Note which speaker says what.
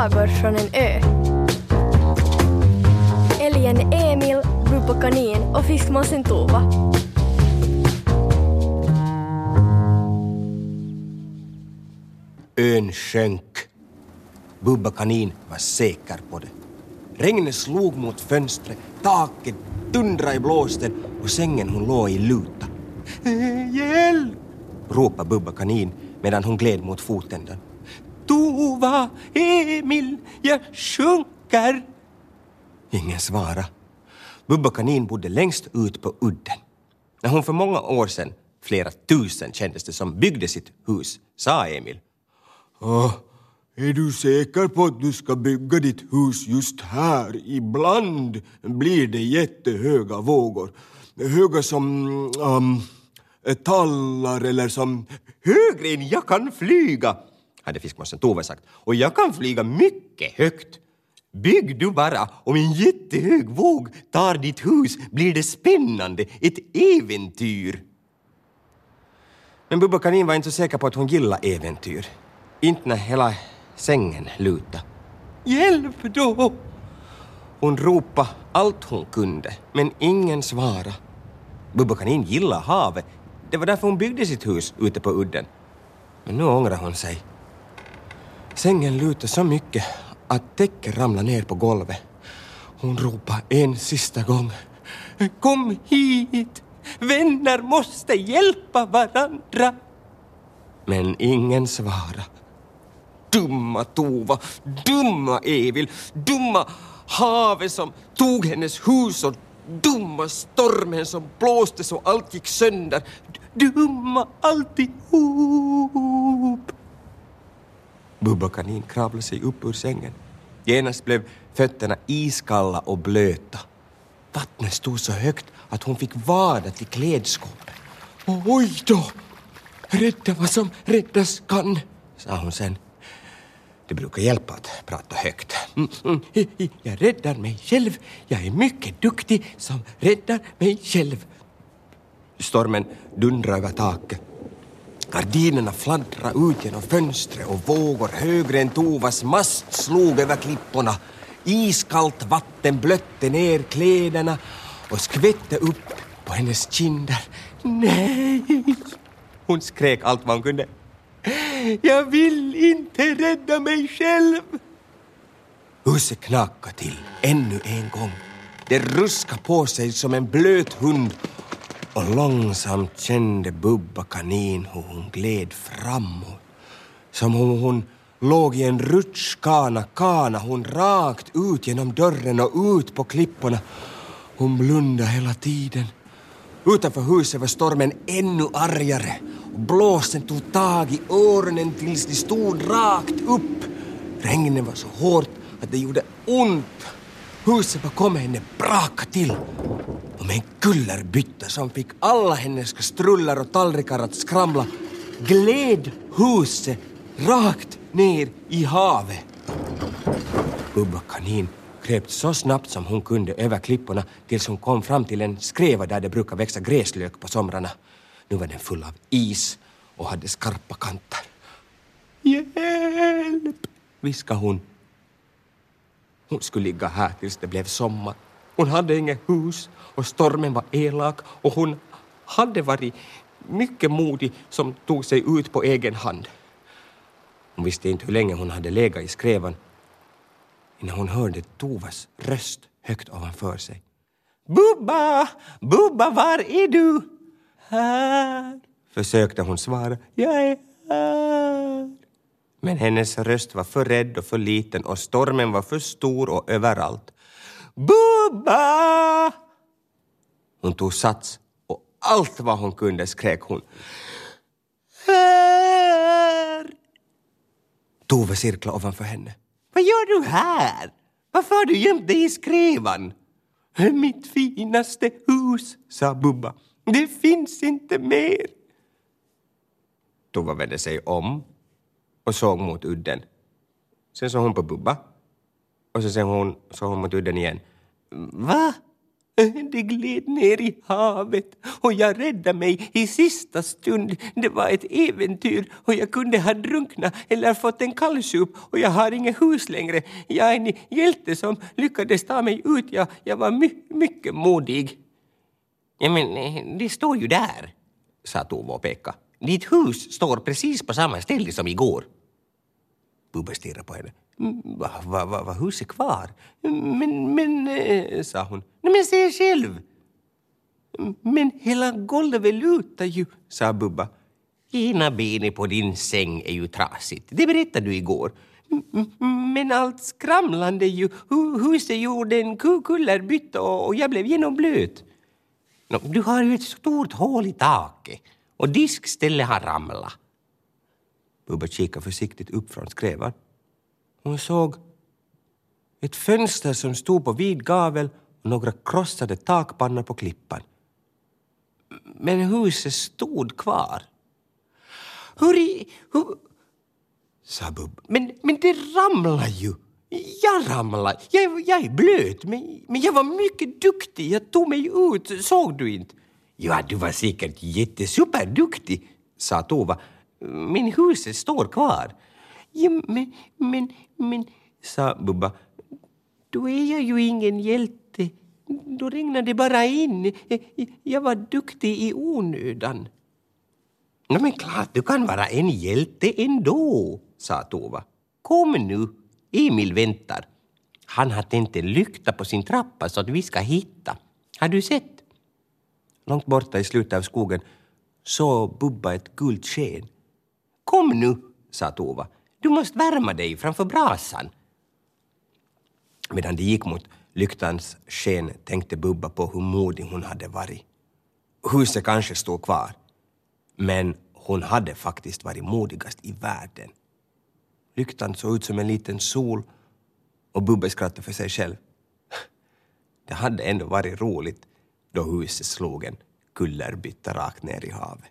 Speaker 1: sagor från en ö. Älgen Emil, Bubba Kanin och fiskmåsen Tova.
Speaker 2: Ön sjönk. Bubba Kanin var säker på det. Regnet slog mot fönstret, taket dundrade i blåsten och sängen hon låg i luta. Hjälp! ropade Bubba Kanin medan hon gled mot fotändan. Tova, Emil, jag sjunker! Ingen svara. Bubba Kanin bodde längst ut på udden. När hon för många år sedan, flera tusen kändes det som, byggde sitt hus sa Emil.
Speaker 3: Ah, är du säker på att du ska bygga ditt hus just här? Ibland blir det jättehöga vågor. Höga som um, tallar eller som...
Speaker 2: Högre än jag kan flyga, hade fiskmåsen Tove sagt. Och jag kan flyga mycket högt. Bygg du bara, om en jättehög våg tar ditt hus blir det spännande, ett äventyr. Men Bubba Kanin var inte så säker på att hon gillade äventyr. Inte när hela sängen lutade. Hjälp då! Hon ropade allt hon kunde, men ingen svarade. Bubba Kanin gillade havet. Det var därför hon byggde sitt hus ute på udden. Men nu ångrar hon sig. Sängen lutade så mycket att täcket ramlade ner på golvet. Hon ropade en sista gång. Kom hit! Vänner måste hjälpa varandra! Men ingen svarade. Dumma Tova, dumma Evil, dumma havet som tog hennes hus och dumma stormen som blåste så allt gick sönder. Dumma alltihop! Bubba Kanin kravlade sig upp ur sängen. Genast blev fötterna iskalla och blöta. Vattnet stod så högt att hon fick vada till klädskåpet. Oj då! Rädda vad som räddas kan, sa hon sen. Det brukar hjälpa att prata högt. Mm, mm, jag räddar mig själv. Jag är mycket duktig som räddar mig själv. Stormen dundrade över taket. Gardinerna fladdrade ut genom fönstret och vågor högre än Tovas mast slog över klipporna. Iskallt vatten blötte ner kläderna och skvätte upp på hennes kinder. Nej! Hon skrek allt vad hon kunde. Jag vill inte rädda mig själv! Huset knakade till ännu en gång. Det ruskade på sig som en blöt hund och långsamt kände Bubba kanin hur hon gled framåt. Som om hon låg i en rutschkana kana hon rakt ut genom dörren och ut på klipporna. Hon blundade hela tiden. Utanför huset var stormen ännu argare och blåsten tog tag i öronen tills de stod rakt upp. Regnet var så hårt att det gjorde ont. Huset bakom henne brakade till och med en kullerbytta som fick alla hennes kastruller och tallrikar att skramla gled huset rakt ner i havet. Bubba kanin kröp så snabbt som hon kunde över klipporna tills hon kom fram till en skreva där det brukar växa gräslök på somrarna. Nu var den full av is och hade skarpa kanter. Hjälp! viskade hon. Hon skulle ligga här tills det blev sommar. Hon hade inget hus och stormen var elak och hon hade varit mycket modig som tog sig ut på egen hand. Hon visste inte hur länge hon hade legat i skrevan innan hon hörde Tovas röst högt ovanför sig. Bubba! Bubba, var är du? Här, försökte hon svara. Jag är här. Men hennes röst var för rädd och för liten och stormen var för stor och överallt. Bubba! Hon tog sats och allt vad hon kunde skrek hon. Här! Tove cirklade ovanför henne. Vad gör du här? Varför har du gömt dig i skrevan? Mitt finaste hus, sa Bubba. Det finns inte mer. Tova vände sig om och såg mot udden. Sen såg hon på Bubba och sen såg hon, såg hon mot udden igen. Va? Det gled ner i havet och jag räddade mig i sista stund. Det var ett äventyr och jag kunde ha drunknat eller fått en kallsup och jag har inget hus längre. Jag är en hjälte som lyckades ta mig ut. Jag, jag var my, mycket modig. Ja, men eh, det står ju där, sa Tove och pekade. Ditt hus står precis på samma ställe som igår. Bubbe stirrade på henne. Va, va, va, va, huset kvar? Men, men, eh, sa hon. Nej, men se själv. Men hela golvet lutar ju, sa Bubba. Ena benet på din säng är ju trasigt. Det berättade du igår. Men allt skramlande ju. Huset gjorde en kullerbytta och jag blev genomblöt. Du har ju ett stort hål i taket och diskstället har ramlat. Bubba kikade försiktigt upp från skrävan. Hon såg ett fönster som stod på vid gavel och några krossade takpannor på klippan. Men huset stod kvar. Hur i... Hur, sa Bub. Men, men det ramlade ju. Jag ramlade. Jag, jag är blöt, men, men jag var mycket duktig. Jag tog mig ut. Såg du inte? Ja, du var säkert jättesuperduktig, sa Tova. Men huset står kvar. Ja, men, men, men, sa Bubba. Då är jag ju ingen hjälte. Då regnade det bara in. Jag var duktig i onödan. Ja, men klart du kan vara en hjälte ändå, sa Tova. Kom nu, Emil väntar. Han har tänt en lykta på sin trappa så att vi ska hitta. Har du sett? Långt borta i slutet av skogen såg Bubba ett gult sken. Kom nu, sa Tova. Du måste värma dig framför brasan. Medan de gick mot lyktans sken tänkte Bubba på hur modig hon hade varit. Huset kanske stod kvar, men hon hade faktiskt varit modigast i världen. Lyktan såg ut som en liten sol och Bubbe skrattade för sig själv. Det hade ändå varit roligt då huset slog en kullerbytta rakt ner i havet.